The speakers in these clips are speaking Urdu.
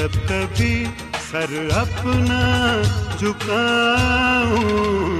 جب کبھی سر اپنا جھکاؤں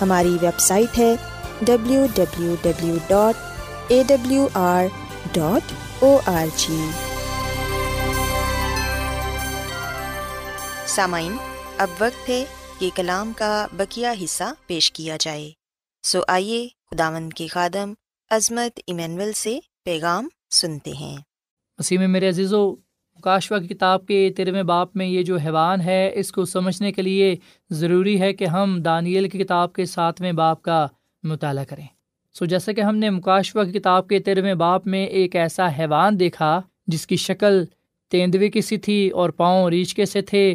ہماری ویب سائٹ ہے W W W dot A W R dot O R G سامعین، اب وقت ہے کہ کلام کا بکیا حصہ پیش کیا جائے۔ سو آئیے خداون کے خادم عظمت ایمینول سے پیغام سنتے ہیں۔ مسیح میں میرے عزیز و کاشوا کی کتاب کے تیرہویں باپ میں یہ جو حیوان ہے، اس کو سمجھنے کے لیے ضروری ہے کہ ہم دانیل کی کتاب کے ساتویں باپ کا مطالعہ کریں۔ سو جیسا کہ ہم نے مکاشوا کی کتاب کے تیرہویں باپ میں ایک ایسا حیوان دیکھا جس کی شکل تیندوے کی سی تھی اور پاؤں ریچھ سے تھے،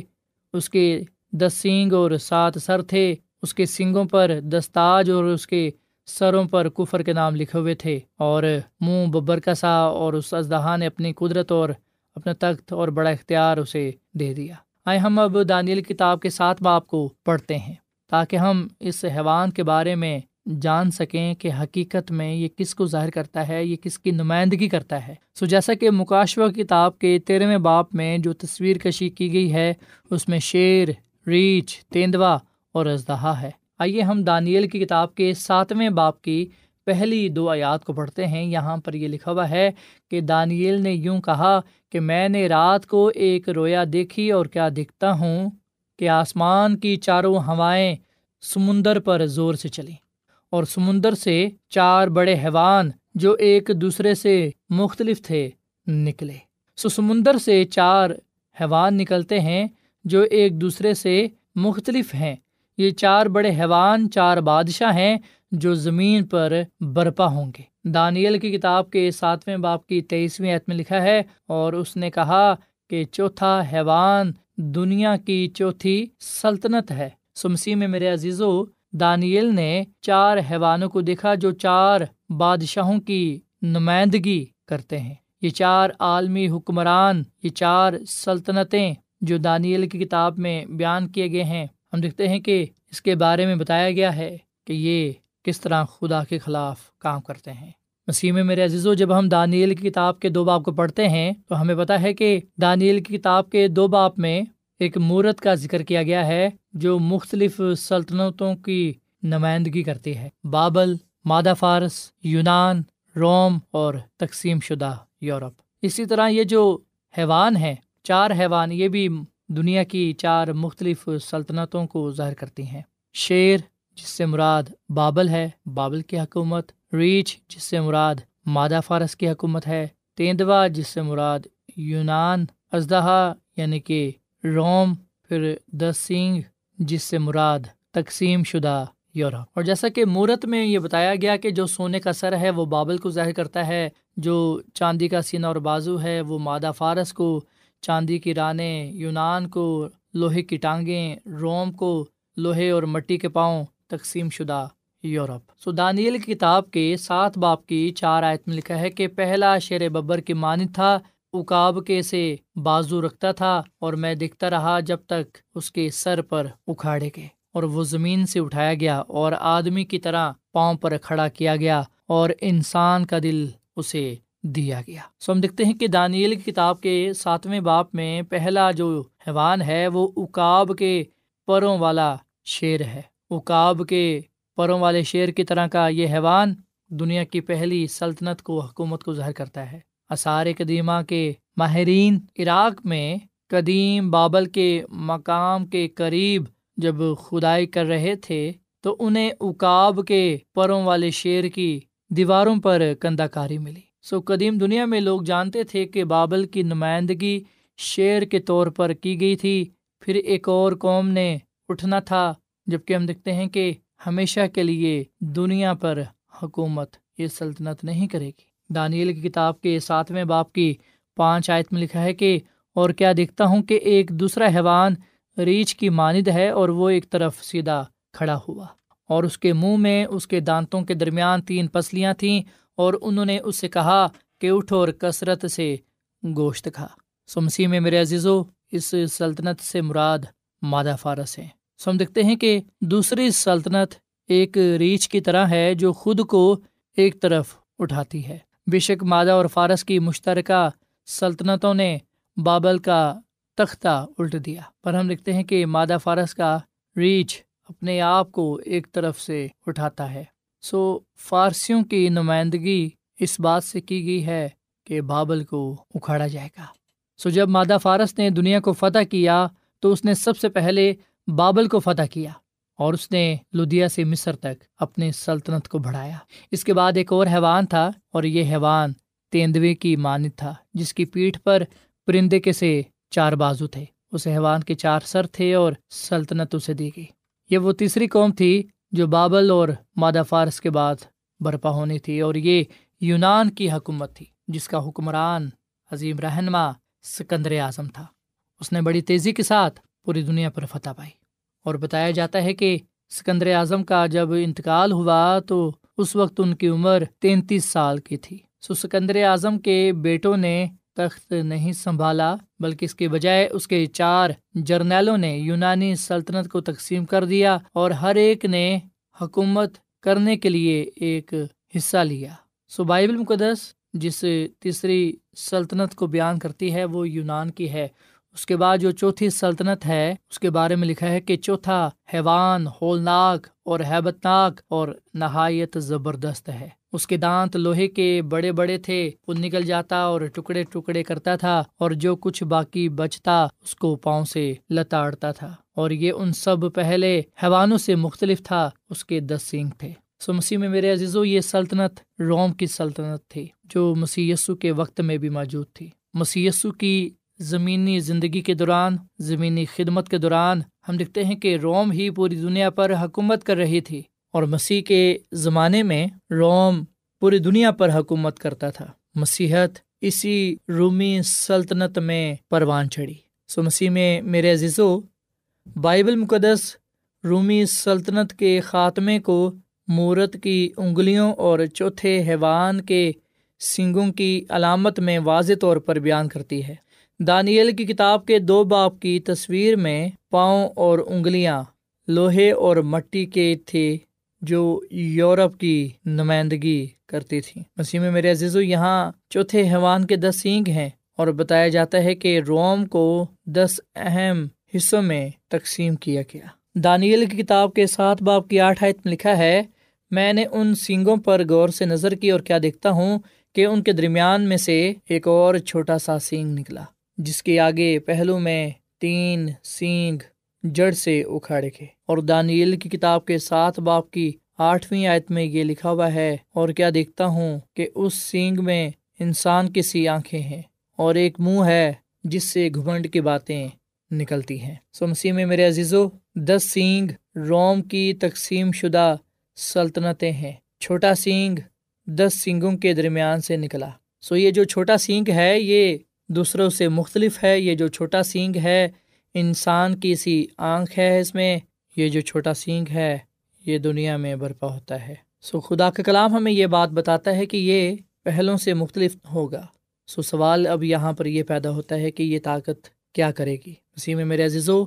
اس کے دس سینگ اور سات سر تھے، اس کے سنگوں پر دستاج اور اس کے سروں پر کفر کے نام لکھے ہوئے تھے اور منہ ببر کا سا اور اس ازدہا نے اپنی قدرت اور اپنا تخت اور بڑا اختیار اسے دے دیا۔ آئے ہم اب دانیل کتاب کے ساتھ باپ کو پڑھتے ہیں تاکہ ہم اس حیوان کے بارے میں جان سکیں کہ حقیقت میں یہ کس کو ظاہر کرتا ہے، یہ کس کی نمائندگی کرتا ہے۔ سو جیسا کہ مکاشوہ کتاب کے تیرہویں باپ میں جو تصویر کشی کی گئی ہے، اس میں شیر، ریچھ، تیندوا اور ازدہا ہے۔ آئیے ہم دانیل کی کتاب کے ساتویں باپ کی پہلی دو آیات کو پڑھتے ہیں۔ یہاں پر یہ لکھا ہوا ہے کہ دانیل نے یوں کہا کہ میں نے رات کو ایک رویا دیکھی اور کیا دکھتا ہوں کہ آسمان کی چاروں ہوائیں سمندر پر زور سے چلیں اور سمندر سے چار بڑے حیوان جو ایک دوسرے سے مختلف تھے نکلے۔ سو سمندر سے چار حیوان نکلتے ہیں جو ایک دوسرے سے مختلف ہیں۔ یہ چار بڑے حیوان، چار بادشاہ ہیں جو زمین پر برپا ہوں گے۔ دانیل کی کتاب کے ساتویں باپ کی تیئیسویں عت میں لکھا ہے، اور اس نے کہا کہ چوتھا حیوان دنیا کی چوتھی سلطنت ہے۔ سمسی میں میرے عزیز و دانیل نے چار حیوانوں کو دیکھا جو چار بادشاہوں کی نمائندگی کرتے ہیں۔ یہ چار عالمی حکمران، یہ چار سلطنتیں جو دانیل کی کتاب میں بیان کیے گئے ہیں۔ ہم دیکھتے ہیں کہ اس کے بارے میں بتایا گیا ہے کہ یہ کس طرح خدا کے خلاف کام کرتے ہیں۔ مسیح میں میرے عزیز و جب ہم دانیل کی کتاب کے دو باپ کو پڑھتے ہیں، تو ہمیں پتا ہے کہ دانیل کی کتاب کے دو باپ میں ایک مورت کا ذکر کیا گیا ہے، جو مختلف سلطنتوں کی نمائندگی کرتی ہے۔ بابل، مادہ فارس، یونان، روم اور تقسیم شدہ یورپ۔ اسی طرح یہ جو حیوان ہیں، چار حیوان، یہ بھی دنیا کی چار مختلف سلطنتوں کو ظاہر کرتی ہیں۔ شیر جس سے مراد بابل ہے، بابل کی حکومت ریچ جس سے مراد مادہ فارس کی حکومت ہے، تیندوا، جس سے مراد یونان ازدہا یعنی کہ روم، پھر د سنگھ جس سے مراد تقسیم شدہ یورپ۔ اور جیسا کہ مورت میں یہ بتایا گیا کہ جو سونے کا سر ہے، وہ بابل کو ظاہر کرتا ہے، جو چاندی کا سینہ اور بازو ہے، وہ مادہ فارس کو، چاندی کی رانیں یونان کو، لوہے کی ٹانگیں، روم کو، لوہے اور مٹی کے پاؤں تقسیم شدہ یورپ۔ سو دانیل کتاب کے سات باپ کی چار آیت میں لکھا ہے کہ پہلا شیر ببر کی مانند تھا اکاب کے سے بازو رکھتا تھا اور میں دیکھتا رہا جب تک اس کے سر پر اکھاڑے گئے اور وہ زمین سے اٹھایا گیا اور آدمی کی طرح پاؤں پر کھڑا کیا گیا اور انسان کا دل اسے دیا گیا۔ سو ہم دیکھتے ہیں کہ دانیل کی کتاب کے ساتویں باپ میں پہلا جو حیوان ہے وہ اکاب کے پروں والا شیر ہے۔ اکاب کے پروں والے شیر کی طرح کا یہ حیوان دنیا کی پہلی سلطنت کو، حکومت کو ظاہر کرتا ہے۔ اثار قدیمہ کے ماہرین عراق میں قدیم بابل کے مقام کے قریب جب کھدائی کر رہے تھے، تو انہیں اکاب کے پروں والے شیر کی دیواروں پر کندہ کاری ملی۔ سو قدیم دنیا میں لوگ جانتے تھے کہ بابل کی نمائندگی شیر کے طور پر کی گئی تھی۔ پھر ایک اور قوم نے اٹھنا تھا۔ جبکہ ہم دیکھتے ہیں کہ ہمیشہ کے لیے دنیا پر حکومت یہ سلطنت نہیں کرے گی۔ دانیل کی کتاب کے ساتویں باپ کی پانچ آیت میں لکھا ہے کہ، اور کیا دیکھتا ہوں کہ ایک دوسرا حیوان ریچھ کی ماند ہے اور وہ ایک طرف سیدھا کھڑا ہوا۔ اور اس کے منہ میں اس کے دانتوں کے درمیان تین پسلیاں تھیں اور انہوں نے اس سے کہا کہ اٹھو اور کثرت سے گوشت کھا۔ سمسی میں میرے عزیزو، اس سلطنت سے مراد مادہ فارس ہے سو ہم دیکھتے ہیں کہ دوسری سلطنت ایک ریچھ کی طرح ہے جو خود کو ایک طرف اٹھاتی ہے۔ بے شک مادہ اور فارس کی مشترکہ سلطنتوں نے بابل کا تختہ الٹ دیا۔ پر ہم لکھتے ہیں کہ مادہ فارس کا ریچھ اپنے آپ کو ایک طرف سے اٹھاتا ہے۔ سو فارسیوں کی نمائندگی اس بات سے کی گئی ہے کہ بابل کو اکھاڑا جائے گا۔ سو جب مادہ فارس نے دنیا کو فتح کیا تو اس نے سب سے پہلے بابل کو فتح کیا اور اس نے لدھیا سے مصر تک اپنی سلطنت کو بڑھایا۔ اس کے بعد ایک اور حیوان تھا اور یہ حیوان تیندوے کی مانت تھا، جس کی پیٹھ پر پرندے کے سے چار بازو تھے۔ اس حیوان کے چار سر تھے اور سلطنت اسے دی گئی۔ یہ وہ تیسری قوم تھی جو بابل اور مادہ فارس کے بعد برپا ہونی تھی اور یہ یونان کی حکومت تھی، جس کا حکمران عظیم رہنما سکندر اعظم تھا۔ اس نے بڑی تیزی کے ساتھ پوری دنیا پر فتح پائی۔ اور بتایا جاتا ہے کہ سکندر اعظم کا جب انتقال ہوا تو اس وقت ان کی عمر تینتیس سال کی تھی۔ سو سکندر اعظم کے بیٹوں نے تخت نہیں سنبھالا، بلکہ اس کے بجائے اس کے چار جرنیلوں نے یونانی سلطنت کو تقسیم کر دیا اور ہر ایک نے حکومت کرنے کے لیے ایک حصہ لیا۔ سو بائبل مقدس، جس تیسری سلطنت کو بیان کرتی ہے، وہ یونان کی ہے۔ اس کے بعد جو چوتھی سلطنت ہے، اس کے بارے میں لکھا ہے کہ چوتھا حیوان ہولناک اور ہیبت ناک اور نہایت زبردست ہے۔ اس کے دانت لوہے کے بڑے بڑے تھے، وہ نکل جاتا اور ٹکڑے ٹکڑے کرتا تھا اور جو کچھ باقی بچتا، اس کو پاؤں سے لتاڑتا تھا۔ اور یہ ان سب پہلے حیوانوں سے مختلف تھا، اس کے دس سینگ تھے۔ سو مسیح میں میرے عزیزو، یہ سلطنت روم کی سلطنت تھی، جو مسیح یسو کے وقت میں بھی موجود تھی۔ مسیسو کی زمینی زندگی کے دوران، زمینی خدمت کے دوران ہم دیکھتے ہیں کہ روم ہی پوری دنیا پر حکومت کر رہی تھی اور مسیح کے زمانے میں روم پوری دنیا پر حکومت کرتا تھا۔ مسیحت اسی رومی سلطنت میں پروان چڑھی۔ سو مسیح میں میرے عزیزو، بائبل مقدس رومی سلطنت کے خاتمے کو مورت کی انگلیوں اور چوتھے حیوان کے سنگوں کی علامت میں واضح طور پر بیان کرتی ہے۔ دانیل کی کتاب کے دو باپ کی تصویر میں پاؤں اور انگلیاں، لوہے اور مٹی کے تھے جو یورپ کی نمائندگی کرتی تھی مسیح میں میرے عزیز یہاں چوتھے حیوان کے دس سینگ ہیں اور بتایا جاتا ہے کہ روم کو دس اہم حصوں میں تقسیم کیا گیا۔ دانیل کی کتاب کے سات باپ کی آٹھ آیت میں لکھا ہے، میں نے ان سینگوں پر غور سے نظر کی اور کیا دیکھتا ہوں کہ ان کے درمیان میں سے ایک اور چھوٹا سا سینگ نکلا۔ جس کے آگے پہلو میں تین سینگ جڑ سے اکھاڑے گئے۔ اور دانیل کی کتاب کے سات باپ کی آٹھویں آیت میں یہ لکھا ہوا ہے، اور کیا دیکھتا ہوں کہ اس سینگ میں انسان کی سی آنکھیں ہیں، اور ایک منہ ہے جس سے گھمنڈ کی باتیں نکلتی ہیں۔ سو مسیح میں میرے عزیزو، دس سینگ روم کی تقسیم شدہ سلطنتیں ہیں۔ چھوٹا سینگ دس سینگوں کے درمیان سے نکلا۔ سو یہ جو چھوٹا سینگ ہے، یہ دوسروں سے مختلف ہے، یہ جو چھوٹا سینگ ہے، انسان کی سی آنکھ ہے اس میں، یہ جو چھوٹا سینگ ہے، یہ دنیا میں برپا ہوتا ہے۔ سو خدا کا کلام ہمیں یہ بات بتاتا ہے کہ یہ پہلوں سے مختلف ہوگا۔ سو سوال اب یہاں پر یہ پیدا ہوتا ہے کہ یہ طاقت کیا کرے گی۔ اسی میں میرے عزیزو،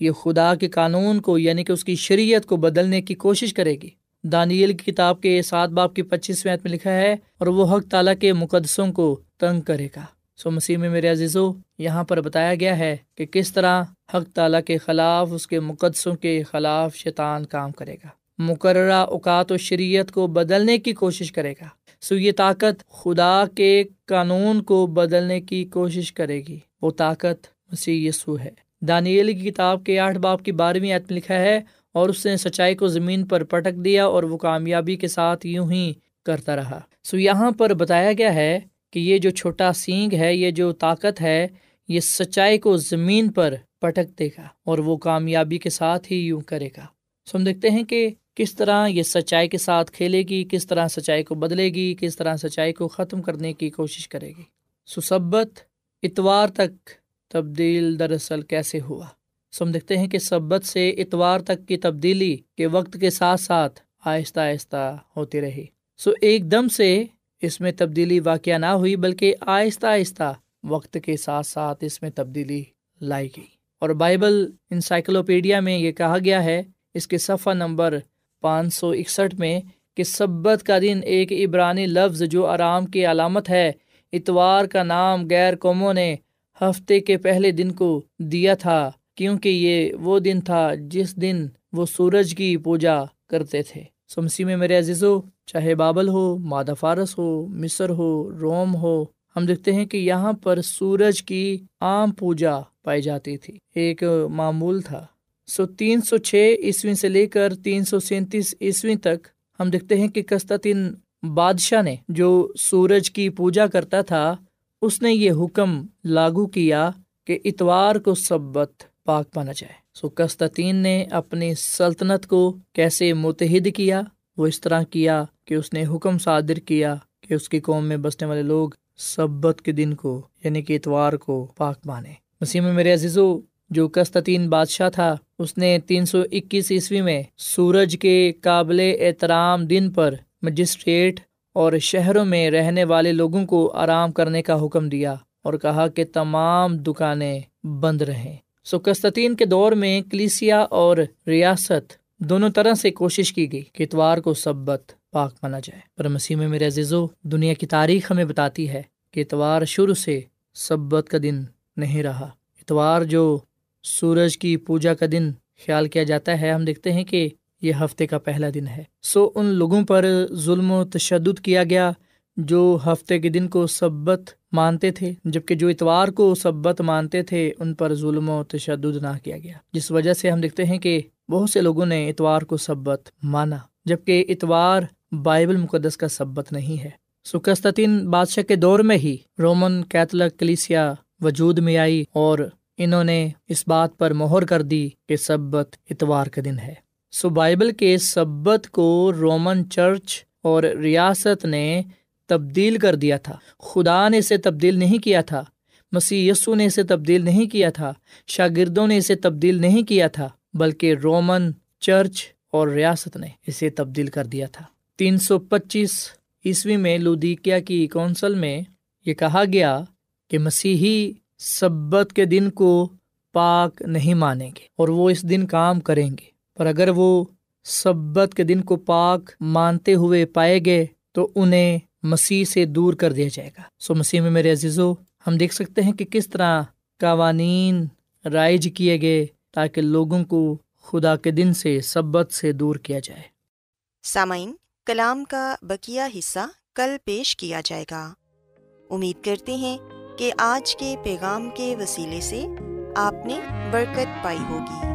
یہ خدا کے قانون کو یعنی کہ اس کی شریعت کو بدلنے کی کوشش کرے گی۔ دانیل کی کتاب کے سات باپ کی پچیسویں میں لکھا ہے، اور وہ حق تعالیٰ کے مقدسوں کو تنگ کرے گا۔ سو مسیح میں میرے عزیزو، یہاں پر بتایا گیا ہے کہ کس طرح حق تعالیٰ کے خلاف، اس کے مقدسوں کے خلاف شیطان کام کرے گا۔ مقررہ اوقات و شریعت کو بدلنے کی کوشش کرے گا۔ سو یہ طاقت خدا کے قانون کو بدلنے کی کوشش کرے گی۔ وہ طاقت مسیح یسو ہے۔ دانیل کی کتاب کے آٹھ باپ کی بارہویں عتم لکھا ہے، اور اس نے سچائی کو زمین پر پٹک دیا اور وہ کامیابی کے ساتھ یوں ہی کرتا رہا۔ سو یہاں پر بتایا گیا ہے کہ یہ جو چھوٹا سینگ ہے، یہ جو طاقت ہے، یہ سچائی کو زمین پر پٹک دے گا اور وہ کامیابی کے ساتھ ہی یوں کرے گا۔ سو ہم دیکھتے ہیں کہ کس طرح یہ سچائی کے ساتھ کھیلے گی، کس طرح سچائی کو بدلے گی، کس طرح سچائی کو ختم کرنے کی کوشش کرے گی۔ سبت اتوار تک تبدیل دراصل کیسے ہوا؟ سو ہم دیکھتے ہیں کہ سبت سے اتوار تک کی تبدیلی کے وقت کے ساتھ ساتھ آہستہ آہستہ ہوتی رہی۔ سو ایک دم سے اس میں تبدیلی واقع نہ ہوئی بلکہ آہستہ آہستہ وقت کے ساتھ ساتھ اس میں تبدیلی لائی گئی۔ اور بائبل انسائکلوپیڈیا میں یہ کہا گیا ہے، اس کے صفحہ نمبر پانچ سو اکسٹھ میں کہ سبت کا دن ایک عبرانی لفظ جو آرام کی علامت ہے، اتوار کا نام غیر قوموں نے ہفتے کے پہلے دن کو دیا تھا، کیونکہ یہ وہ دن تھا جس دن وہ سورج کی پوجا کرتے تھے۔ سمسی میں میرے عزیزو، چاہے بابل ہو، مادہ فارس ہو، مصر ہو، روم ہو، ہم دیکھتے ہیں کہ یہاں پر سورج کی عام پوجا پائی جاتی تھی۔ ایک معمول تھا۔ سو تین سو چھ عیسوی سے لے کر تین سو سینتیس عیسوی تک ہم دیکھتے ہیں کہ کستین بادشاہ نے جو سورج کی پوجا کرتا تھا، اس نے یہ حکم لاگو کیا کہ اتوار کو سبت پاک مانا جائے۔ سو کستین نے اپنی سلطنت کو کیسے متحد کیا، وہ اس طرح کیا کہ اس نے حکم صادر کیا کہ اس کی قوم میں بسنے والے لوگ سبت کے دن کو یعنی کہ اتوار کو پاک مانے۔ مسیح میں میرے عزیزو، جو کستین بادشاہ تھا، اس نے تین سو اکیس عیسوی میں سورج کے قابل احترام دن پر مجسٹریٹ اور شہروں میں رہنے والے لوگوں کو آرام کرنے کا حکم دیا اور کہا کہ تمام دکانیں بند رہیں۔ سو کستین کے دور میں کلیسیا اور ریاست دونوں طرح سے کوشش کی گئی کہ اتوار کو سبت پاک مانا جائے۔ پر مسیح میں میرے عزیزو، دنیا کی تاریخ ہمیں بتاتی ہے کہ اتوار شروع سے سبت کا دن نہیں رہا۔ اتوار جو سورج کی پوجا کا دن خیال کیا جاتا ہے، ہم دیکھتے ہیں کہ یہ ہفتے کا پہلا دن ہے۔ سو ان لوگوں پر ظلم و تشدد کیا گیا۔ جو ہفتے کے دن کو سبت مانتے تھے، جبکہ جو اتوار کو سبت مانتے تھے، ان پر ظلم و تشدد نہ کیا گیا۔ جس وجہ سے ہم دیکھتے ہیں کہ بہت سے لوگوں نے اتوار کو سبت مانا، جبکہ اتوار بائبل مقدس کا سبت نہیں ہے۔ سکستین بادشاہ کے دور میں ہی رومن کیتھلک کلیسیا وجود میں آئی اور انہوں نے اس بات پر مہر کر دی کہ سبت اتوار کا دن ہے۔ سو بائبل کے سبت کو رومن چرچ اور ریاست نے تبدیل کر دیا تھا۔ خدا نے اسے تبدیل نہیں کیا تھا۔ مسیح یسو نے اسے تبدیل نہیں کیا تھا۔ شاگردوں نے اسے تبدیل نہیں کیا تھا، بلکہ رومن چرچ اور ریاست نے اسے تبدیل کر دیا تھا۔ تین سو پچیس عیسوی میں لودیکیا کی کونسل میں یہ کہا گیا کہ مسیحی سبت کے دن کو پاک نہیں مانیں گے اور وہ اس دن کام کریں گے۔ پر اگر وہ سبت کے دن کو پاک مانتے ہوئے پائے گئے تو انہیں مسیح سے دور کر دیا جائے گا۔ سو مسیح میں میرے عزیزو، ہم دیکھ سکتے ہیں کہ کس طرح قوانین رائج کیے گئے تاکہ لوگوں کو خدا کے دن سے، سبت سے دور کیا جائے۔ سامعین، کلام کا بکیا حصہ کل پیش کیا جائے گا۔ امید کرتے ہیں کہ آج کے پیغام کے وسیلے سے آپ نے برکت پائی ہوگی۔